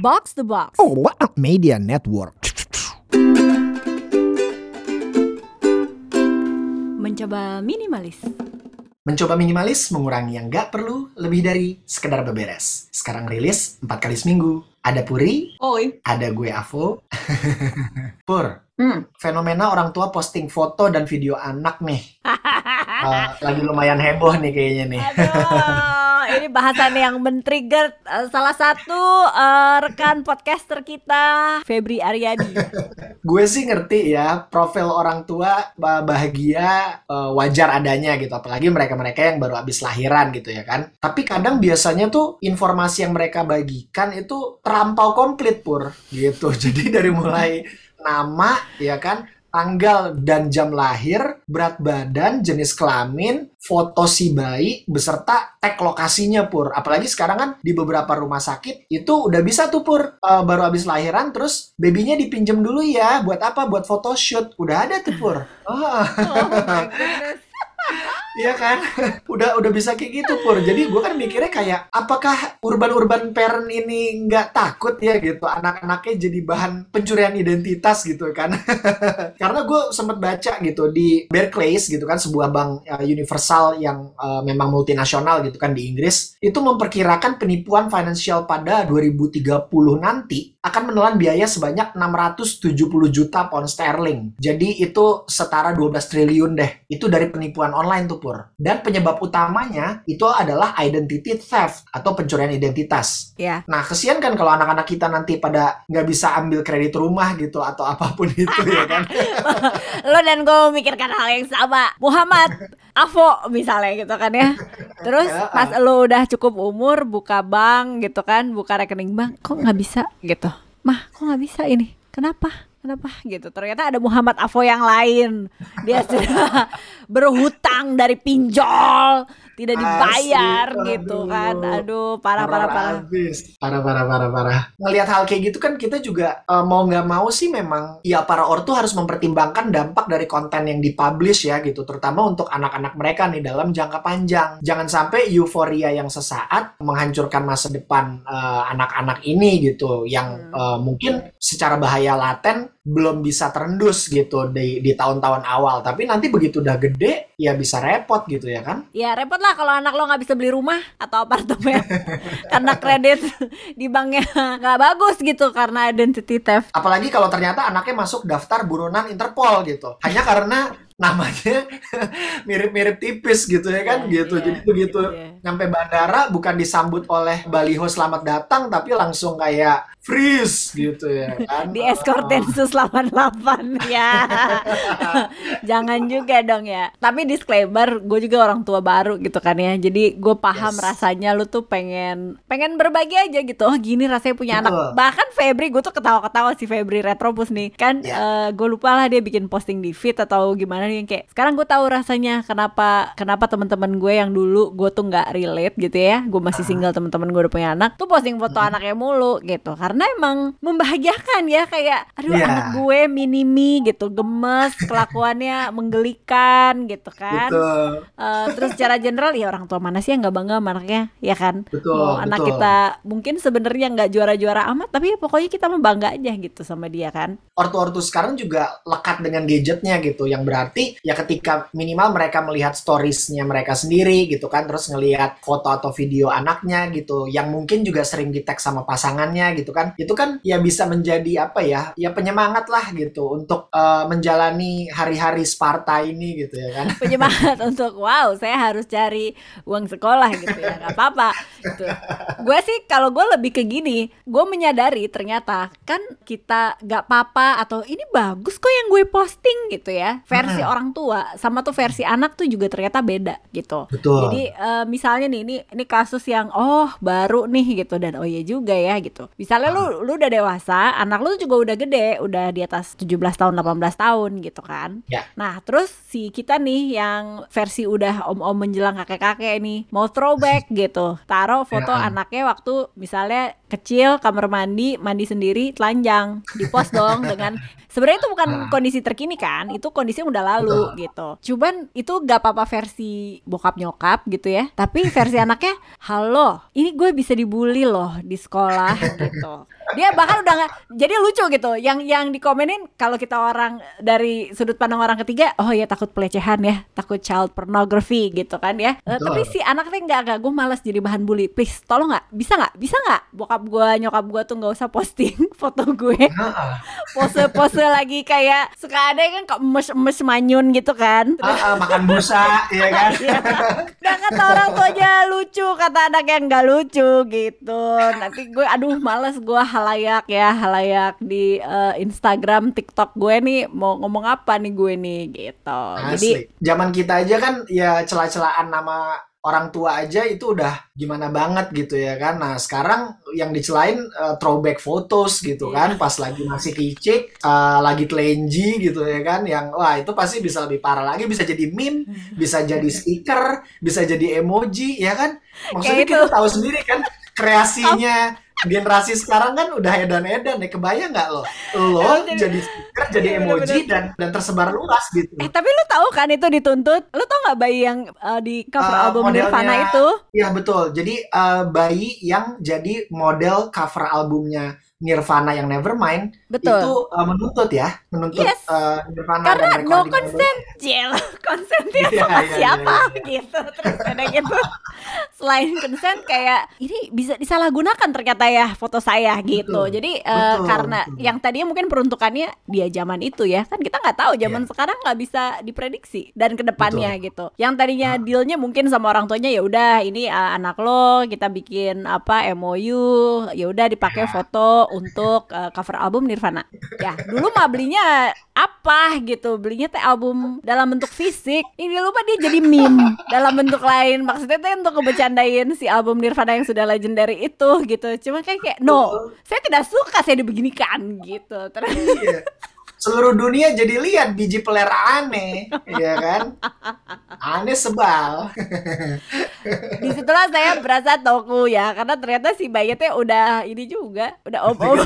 Box the Box. Oh, what a media network. Mencoba minimalis. Mencoba minimalis mengurangi yang nggak perlu lebih dari sekedar beberes. Sekarang rilis 4 kali seminggu. Ada Puri, Oi. ada gue Avo. Pur, Hmm. fenomena orang tua posting foto dan video anak nih. Eh, lagi lumayan heboh nih kayaknya nih. Aduh, ini bahasan yang men-trigger eh, salah satu eh, rekan podcaster kita, Febri Aryadi. Gue sih ngerti ya, profil orang tua bah- bahagia eh, wajar adanya gitu. Apalagi mereka-mereka yang baru habis lahiran gitu ya kan. Tapi kadang biasanya tuh informasi yang mereka bagikan itu terlampau komplit pur gitu. Jadi dari mulai nama ya kan, tanggal dan jam lahir, berat badan, jenis kelamin, foto si bayi beserta tag lokasinya pur. Apalagi sekarang kan di beberapa rumah sakit itu udah bisa tuh pur Eh, baru habis lahiran terus babynya dipinjem dulu ya buat apa? Buat photoshoot. Udah ada tuh pur. Oh, Oh my goodness. iya kan? udah udah bisa kayak gitu pur. Jadi gue kan mikirnya kayak apakah urban-urban parent ini nggak takut ya gitu anak-anaknya jadi bahan pencurian identitas gitu kan? Karena gue sempet baca gitu di Barclays gitu kan sebuah bank uh, universal yang uh, memang multinasional gitu kan di Inggris itu memperkirakan penipuan finansial pada 2030 nanti akan menelan biaya sebanyak 670 juta pound sterling. Jadi itu setara 12 triliun deh. Itu dari penipuan online tuh Pur. Dan penyebab utamanya itu adalah identity theft atau pencurian identitas. Ya. Nah, kesian kan kalau anak-anak kita nanti pada nggak bisa ambil kredit rumah gitu atau apa pun itu ya kan. Lo dan gue memikirkan hal yang sama. Muhammad, Avo misalnya gitu kan ya. Terus Ya, pas lo udah cukup umur buka bank gitu kan, buka rekening bank, kok nggak bisa gitu. Mah, kok nggak bisa ini? Kenapa? Kenapa gitu? Ternyata ada Muhammad Avo yang lain. Dia sudah berhutang dari pinjol, tidak dibayar Asli, gitu aduh. kan. Aduh, parah parah parah. Abis. Parah, parah, parah, parah. Ngelihat hal kayak gitu kan kita juga eh, mau nggak mau sih memang ya para ortu harus mempertimbangkan dampak dari konten yang dipublish ya gitu. Terutama untuk anak-anak mereka nih dalam jangka panjang. Jangan sampai euforia yang sesaat menghancurkan masa depan eh, anak-anak ini gitu. Yang Hmm. eh, mungkin secara bahaya laten belum bisa terendus gitu di, di tahun-tahun awal. Tapi nanti begitu udah gede ya bisa repot gitu ya kan. Ya repot lah kalau anak lo nggak bisa beli rumah atau apartemen karena kredit di banknya nggak bagus gitu karena identity theft. Apalagi kalau ternyata anaknya masuk daftar buronan Interpol gitu. Hanya karena namanya mirip-mirip tipis gitu ya kan Iya, gitu. iya, Jadi begitu iya. nyampe bandara bukan disambut oleh baliho selamat datang tapi langsung kayak freeze gitu ya kan. Di escort Densus 88 ya. Jangan juga dong ya. Tapi disclaimer, gue juga orang tua baru gitu kan ya. Jadi gue paham Yes. rasanya lu tuh pengen pengen berbagi aja gitu. Oh gini rasanya punya anak. Betul. Bahkan Febri, gue tuh ketawa-ketawa si Febri Retropus nih. Kan Ya. gue lupa lah dia bikin posting di feed atau gimana nih yang kayak sekarang gue tahu rasanya kenapa kenapa teman-teman gue yang dulu gue tuh nggak relate gitu ya. Gue masih single teman-teman gue udah punya anak tuh posting foto anaknya mulu gitu. Karena emang membahagiakan ya kayak aduh Iya. anak gue mini-mi gitu gemes kelakuannya menggelikan gitu kan. Betul. Eh, terus secara general ya orang tua mana sih yang nggak bangga anaknya ya kan Betul, mau anak betul. kita mungkin sebenarnya nggak juara-juara amat tapi ya pokoknya kita mah bangga aja gitu sama dia kan ortu-ortu sekarang juga lekat dengan gadgetnya gitu yang berarti ya ketika minimal mereka melihat storiesnya mereka sendiri gitu kan terus ngelihat foto atau video anaknya gitu yang mungkin juga sering di tag sama pasangannya gitu kan itu kan ya bisa menjadi apa ya ya penyemangat lah gitu untuk eh, menjalani hari-hari Sparta ini gitu ya kan. Penyemangat untuk wow saya harus cari uang sekolah gitu ya. Nggak apa-apa gitu. gue sih kalau gue lebih ke gini gue menyadari ternyata kan kita nggak apa-apa atau ini bagus kok yang gue posting gitu ya. Versi Hmm. orang tua sama tuh versi anak tuh juga ternyata beda gitu. Betul. Jadi eh, misalnya nih ini ini kasus yang oh baru nih gitu. Dan oh iya juga ya gitu. Misalnya lu lu udah dewasa, anak lu juga udah gede, udah di atas 17 tahun 18 tahun gitu kan. Ya. Nah, terus si kita nih yang versi udah om-om menjelang kakek-kakek nih mau throwback gitu. Taruh foto Ya. anaknya waktu misalnya kecil kamar mandi, mandi sendiri, telanjang. Di post dong dengan sebenarnya itu bukan Ah. kondisi terkini kan, itu kondisi udah lalu gitu. Cuman itu gak apa-apa versi bokap nyokap gitu ya. Tapi versi anaknya, halo, ini gue bisa dibully loh di sekolah gitu. Dia bahkan udah nggak jadi lucu gitu. Yang yang dikomenin kalau kita orang dari sudut pandang orang ketiga oh ya takut pelecehan ya takut child pornography gitu kan ya. Eh, Betul. tapi si anaknya nggak nggak gue malas jadi bahan bully. Please tolong nggak? Bisa nggak? Bisa nggak? Bokap gue nyokap gue tuh nggak usah posting foto gue. Heeh. pose-pose lagi kayak suka ada kan kok emes-emes manyun gitu kan. Terus Heeh, makan busa, ya kan? Nah kata orang tuanya lucu, kata anak yang nggak lucu gitu. Nanti gue, aduh males gue halayak ya, halayak di eh, Instagram, TikTok gue nih mau ngomong apa nih gue nih gitu. Jadi Asli. Zaman kita aja kan ya celah-celahan nama orang tua aja itu udah gimana banget gitu ya kan. Nah, sekarang yang dicelain eh, throwback photos gitu Iya. kan pas lagi masih kicik, eh, lagi telenji gitu ya kan yang wah itu pasti bisa lebih parah lagi bisa jadi meme, bisa jadi stiker, bisa jadi emoji ya kan. Maksudnya Kayak kita itu. tahu sendiri kan kreasinya generasi sekarang kan udah edan-edan ya kebayang nggak lo lo jadi- stiker jadi Iya, emoji bener-bener. dan dan tersebar luas gitu Eh tapi lu tahu kan itu dituntut? Lu tau nggak bayi yang eh, di cover Eh, album modelnya- Nirvana itu? Iya betul. Jadi eh, bayi yang jadi model cover albumnya Nirvana yang Nevermind Betul. itu eh, menuntut ya, menuntut Yes. eh, Nirvana Karena dan no consent, Jel. Consentnya Iya, sama iya, siapa iya, gitu. Terus ada gitu. Selain consent kayak ini bisa disalahgunakan ternyata ya foto saya gitu. Betul, Jadi eh, betul, karena betul. yang tadinya mungkin peruntukannya dia zaman itu ya. Kan kita nggak tahu zaman sekarang nggak bisa diprediksi dan ke depannya gitu. Yang tadinya dealnya mungkin sama orang tuanya ya udah ini eh, anak lo kita bikin apa MOU ya udah dipakai foto untuk eh, cover album Nirvana. Ya, dulu mah belinya apa gitu, belinya teh album dalam bentuk fisik. Ini lupa dia jadi meme dalam bentuk lain. Maksudnya teh untuk ngebecandain si album Nirvana yang sudah legendary itu gitu. Cuma kayak kayak no, saya tidak suka saya dibeginikan gitu. Terus Iya. Seluruh dunia jadi lihat biji peler aneh, ya kan? Aneh sebal. di situlah saya berasa toku ya, karena ternyata si bayi teh udah ini juga, udah om om.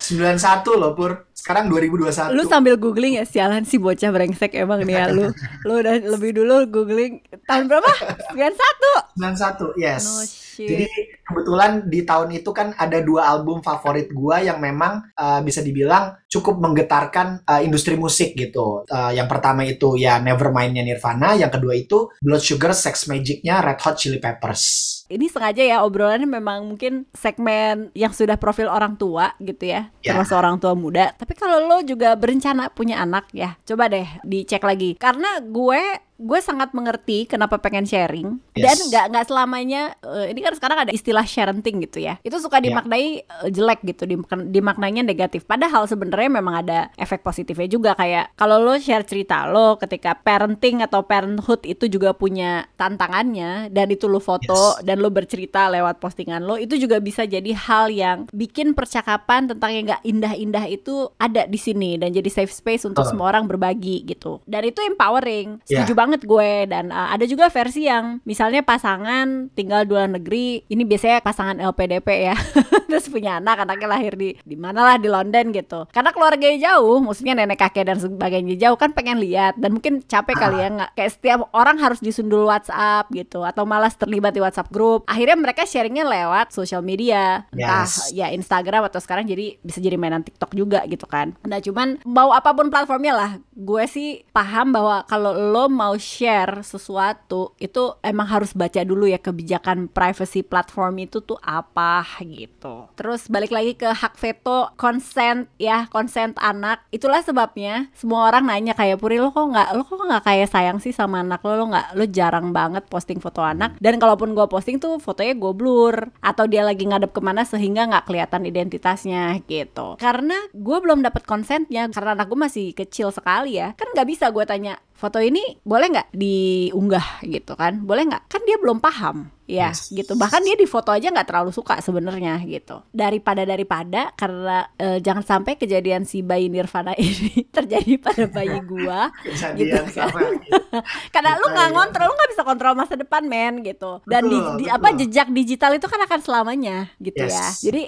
91 loh Pur. Sekarang 2021. Lu sambil googling ya sialan sih bocah brengsek emang nih ya lu. Lu udah lebih dulu googling tahun berapa? 91. 91, yes. No shit. Jadi kebetulan di tahun itu kan ada dua album favorit gua yang memang uh, bisa dibilang cukup menggetarkan uh, industri musik gitu. Uh, yang pertama itu ya Nevermind-nya Nirvana, yang kedua itu Blood Sugar Sex Magic-nya Red Hot Chili Peppers. Ini sengaja ya obrolannya memang mungkin segmen yang sudah profil orang tua gitu ya, Ya. termasuk orang tua muda. Tapi kalau lo juga berencana punya anak ya, coba deh dicek lagi. Karena gue gue sangat mengerti kenapa pengen sharing dan Yes. nggak nggak selamanya eh, ini kan sekarang ada istilah sharenting gitu ya itu suka Ya. dimaknai eh, jelek gitu dimak- dimaknainya negatif padahal sebenarnya memang ada efek positifnya juga kayak kalau lo share cerita lo ketika parenting atau parenthood itu juga punya tantangannya dan itu lo foto Yes. dan lo bercerita lewat postingan lo itu juga bisa jadi hal yang bikin percakapan tentang yang nggak indah-indah itu ada di sini dan jadi safe space untuk Betul. semua orang berbagi gitu. Dan itu empowering. Ya. setuju banget gue. Dan uh, ada juga versi yang misalnya pasangan tinggal di luar negeri ini biasanya pasangan LPDP ya. Terus punya anak anaknya lahir di di mana lah di London gitu. Karena keluarganya jauh maksudnya nenek kakek dan sebagainya jauh kan pengen lihat. Dan mungkin capek kali ya nggak kayak setiap orang harus disundul WhatsApp gitu atau malas terlibat di WhatsApp grup akhirnya mereka sharingnya lewat sosial media entah Yes. ya Instagram atau sekarang jadi bisa jadi mainan TikTok juga gitu kan. Nah cuman mau apa pun platformnya lah, gue sih paham bahwa kalau lo mau share sesuatu itu emang harus baca dulu ya kebijakan privacy platform itu tuh apa gitu. Terus balik lagi ke hak veto, consent ya, consent anak. Itulah sebabnya semua orang nanya kayak Puri lo kok nggak lo kok nggak kayak sayang sih sama anak lo lo nggak lo jarang banget posting foto anak dan kalaupun gue posting tuh fotonya gue blur atau dia lagi ngadep ke mana sehingga nggak kelihatan identitasnya gitu. Karena gue belum dapat konsennya karena anak gue masih kecil sekali ya. Kan nggak bisa gue tanya foto ini boleh nggak diunggah gitu kan boleh nggak kan dia belum paham ya Yes. gitu bahkan dia di foto aja nggak terlalu suka sebenarnya gitu daripada daripada karena eh, jangan sampai kejadian si bayi Nirvana ini terjadi pada bayi gua Gitu kan. sama. karena lu nggak ya. ngontrol lu nggak bisa kontrol masa depan men gitu dan di, Betul, di- betul. apa jejak digital itu kan akan selamanya gitu ya Yes. jadi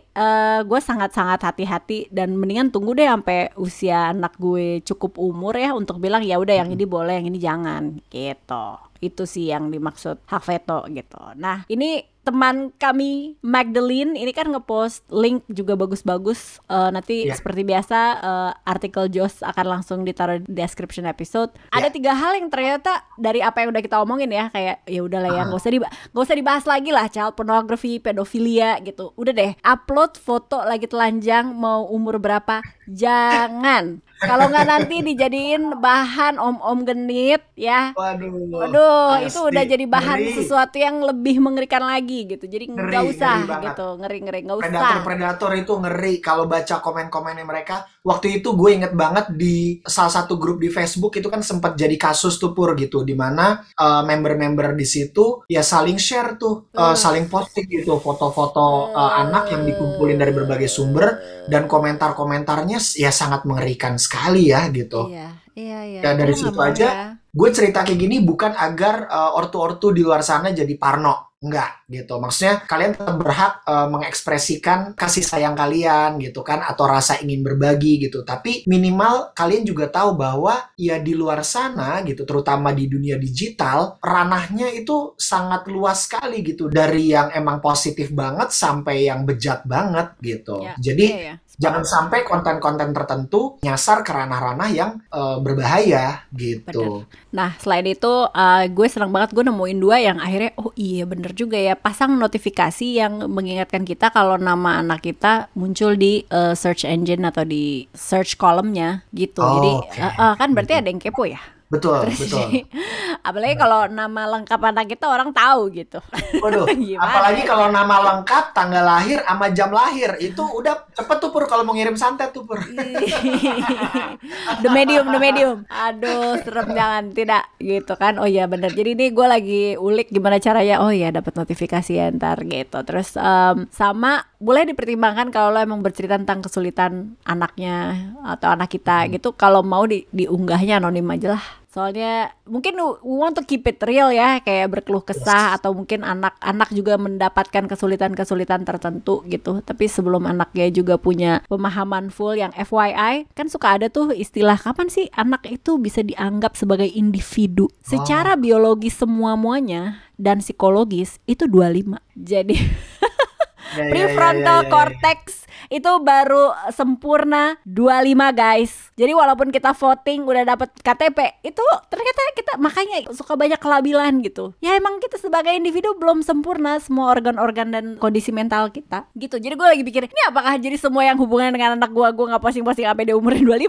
gue sangat sangat hati-hati dan mendingan tunggu deh sampai usia anak gue cukup umur ya untuk bilang ya udah yang ini boleh yang ini jangan gitu itu sih yang dimaksud hak veto gitu nah ini teman kami Magdalene ini kan ngepost link juga bagus-bagus. Eh, nanti Iya. seperti biasa eh, artikel Jos akan langsung ditaruh di description episode. Ada tiga hal yang ternyata dari apa yang udah kita omongin ya kayak ya udahlah ya Ah. nggak usah diba- nggak usah dibahas lagi lah child pornography, pedofilia gitu. Udah deh upload foto lagi telanjang mau umur berapa jangan. Kalau nggak nanti dijadiin bahan om-om genit ya. Waduh. Waduh, itu Pasti udah jadi bahan ngeri. sesuatu yang lebih mengerikan lagi gitu. Jadi Ngeri, nggak usah ngeri banget. gitu, ngeri-ngeri nggak usah. Predator-predator itu ngeri kalau baca komen-komennya mereka. Waktu itu gue inget banget di salah satu grup di Facebook itu kan sempat jadi kasus tuh pur gitu di mana uh, member-member di situ ya saling share tuh, uh, Uh. saling posting gitu foto-foto uh, anak yang dikumpulin dari berbagai sumber dan komentar-komentarnya ya sangat mengerikan sekali ya gitu. Iya, iya, iya. Ya, dari situ aja, ya. gue cerita kayak gini bukan agar uh, ortu-ortu di luar sana jadi parno enggak gitu maksudnya kalian tetap berhak uh, mengekspresikan kasih sayang kalian gitu kan atau rasa ingin berbagi gitu tapi minimal kalian juga tahu bahwa ya di luar sana gitu terutama di dunia digital ranahnya itu sangat luas sekali gitu dari yang emang positif banget sampai yang bejat banget gitu Ya, jadi Iya, iya. Jangan sampai konten-konten tertentu nyasar ke ranah-ranah yang uh, berbahaya gitu. Nah, selain itu uh, gue senang banget gue nemuin dua yang akhirnya oh iya bener juga ya pasang notifikasi yang mengingatkan kita kalau nama anak kita muncul di uh, search engine atau di search column-nya gitu. Oh, Jadi oke. uh, uh, kan berarti ada yang kepo ya. Betul, Terus betul. Apalagi kalau nama lengkap anak kita orang tahu gitu. Waduh, apalagi kalau nama lengkap, tanggal lahir, sama jam lahir, itu udah cepet tuh Pur kalau mau ngirim santet tuh Pur. the medium, the medium. Aduh, serem jangan tidak gitu kan. Oh iya bener. Jadi ini gue lagi ulik gimana caranya. Oh iya dapat notifikasi ya ntar gitu. Terus em, sama boleh dipertimbangkan kalau lo emang bercerita tentang kesulitan anaknya atau anak kita gitu. Kalau mau di, diunggahnya anonim aja lah. Soalnya mungkin we want to keep it real ya, kayak berkeluh kesah atau mungkin anak-anak juga mendapatkan kesulitan-kesulitan tertentu gitu. Tapi sebelum anaknya juga punya pemahaman full yang FYI, kan suka ada tuh istilah kapan sih anak itu bisa dianggap sebagai individu. Secara biologis semua-muanya dan psikologis itu 25. Jadi Ya, ya, ya, prefrontal ya, ya, ya. cortex itu baru sempurna 25 guys. Jadi walaupun kita voting udah dapet KTP, itu ternyata kita makanya suka banyak kelabilan gitu. Ya emang kita sebagai individu belum sempurna semua organ-organ dan kondisi mental kita gitu. Jadi gue lagi pikir, ini apakah jadi semua yang hubungan dengan anak gue, gue nggak posting-posting sampai dia umurin 25?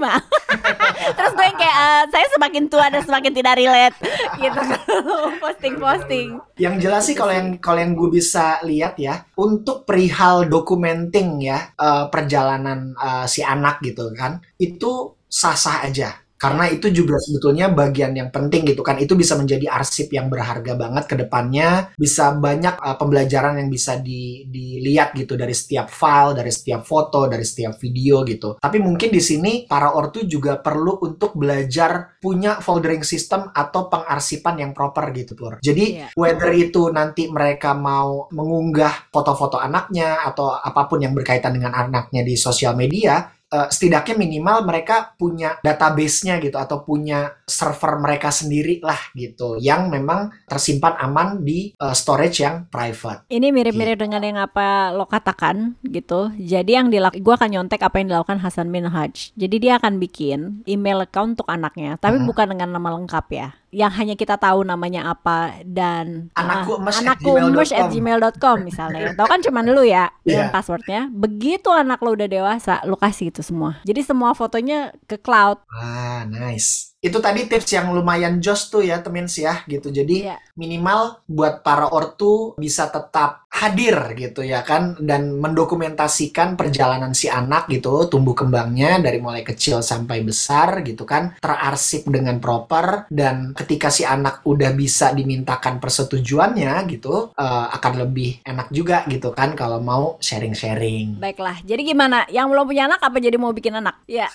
Terus gue yang kayak, "Eh, saya semakin tua dan semakin tidak relate gitu posting-posting. Yang jelas sih kalau yang kalau yang gue bisa lihat ya, untuk perihal documenting ya eh, perjalanan eh, si anak gitu kan, itu sah-sah aja. Karena itu juga sebetulnya bagian yang penting gitu kan. Itu bisa menjadi arsip yang berharga banget ke depannya. Bisa banyak eh, pembelajaran yang bisa di- dilihat gitu dari setiap file, dari setiap foto, dari setiap video gitu. Tapi mungkin di sini para ortu juga perlu untuk belajar punya foldering system atau pengarsipan yang proper gitu Pur. Jadi Iya. whether itu nanti mereka mau mengunggah foto-foto anaknya atau apa pun yang berkaitan dengan anaknya di sosial media, eh, setidaknya minimal mereka punya database-nya gitu atau punya server mereka sendiri lah gitu yang memang tersimpan aman di eh, storage yang private. Ini mirip-mirip dengan yang apa lo katakan gitu. Jadi yang dilakukan, gue akan nyontek apa yang dilakukan Hasan Minhaj. Jadi dia akan bikin email account untuk anaknya, tapi Hmm. bukan dengan nama lengkap ya. Yang hanya kita tahu namanya apa dan Anakku emes at anakku at gmail.com misalnya. Tahu kan cuma lu ya dengan Iya. passwordnya. Begitu anak lo udah dewasa, lo kasih itu semua. Jadi semua fotonya ke cloud. Ah, nice. Itu tadi tips yang lumayan jos tuh ya, temen ya, gitu. Jadi Iya. minimal buat para ortu bisa tetap hadir gitu ya kan dan mendokumentasikan perjalanan si anak gitu, tumbuh kembangnya dari mulai kecil sampai besar gitu kan, terarsip dengan proper dan ketika si anak udah bisa dimintakan persetujuannya gitu, eh, akan lebih enak juga gitu kan kalau mau sharing-sharing. Baiklah, jadi gimana? Yang belum punya anak apa jadi mau bikin anak? Ya,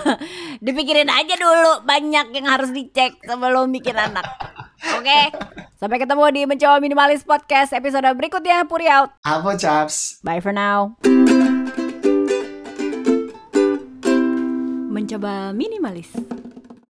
dipikirin aja dulu. Banyak yang harus dicek sebelum bikin anak. Oke, sampai ketemu di Mencoba Minimalis Podcast episode berikutnya. Puri out. Apa chaps? Bye for now. Mencoba minimalis.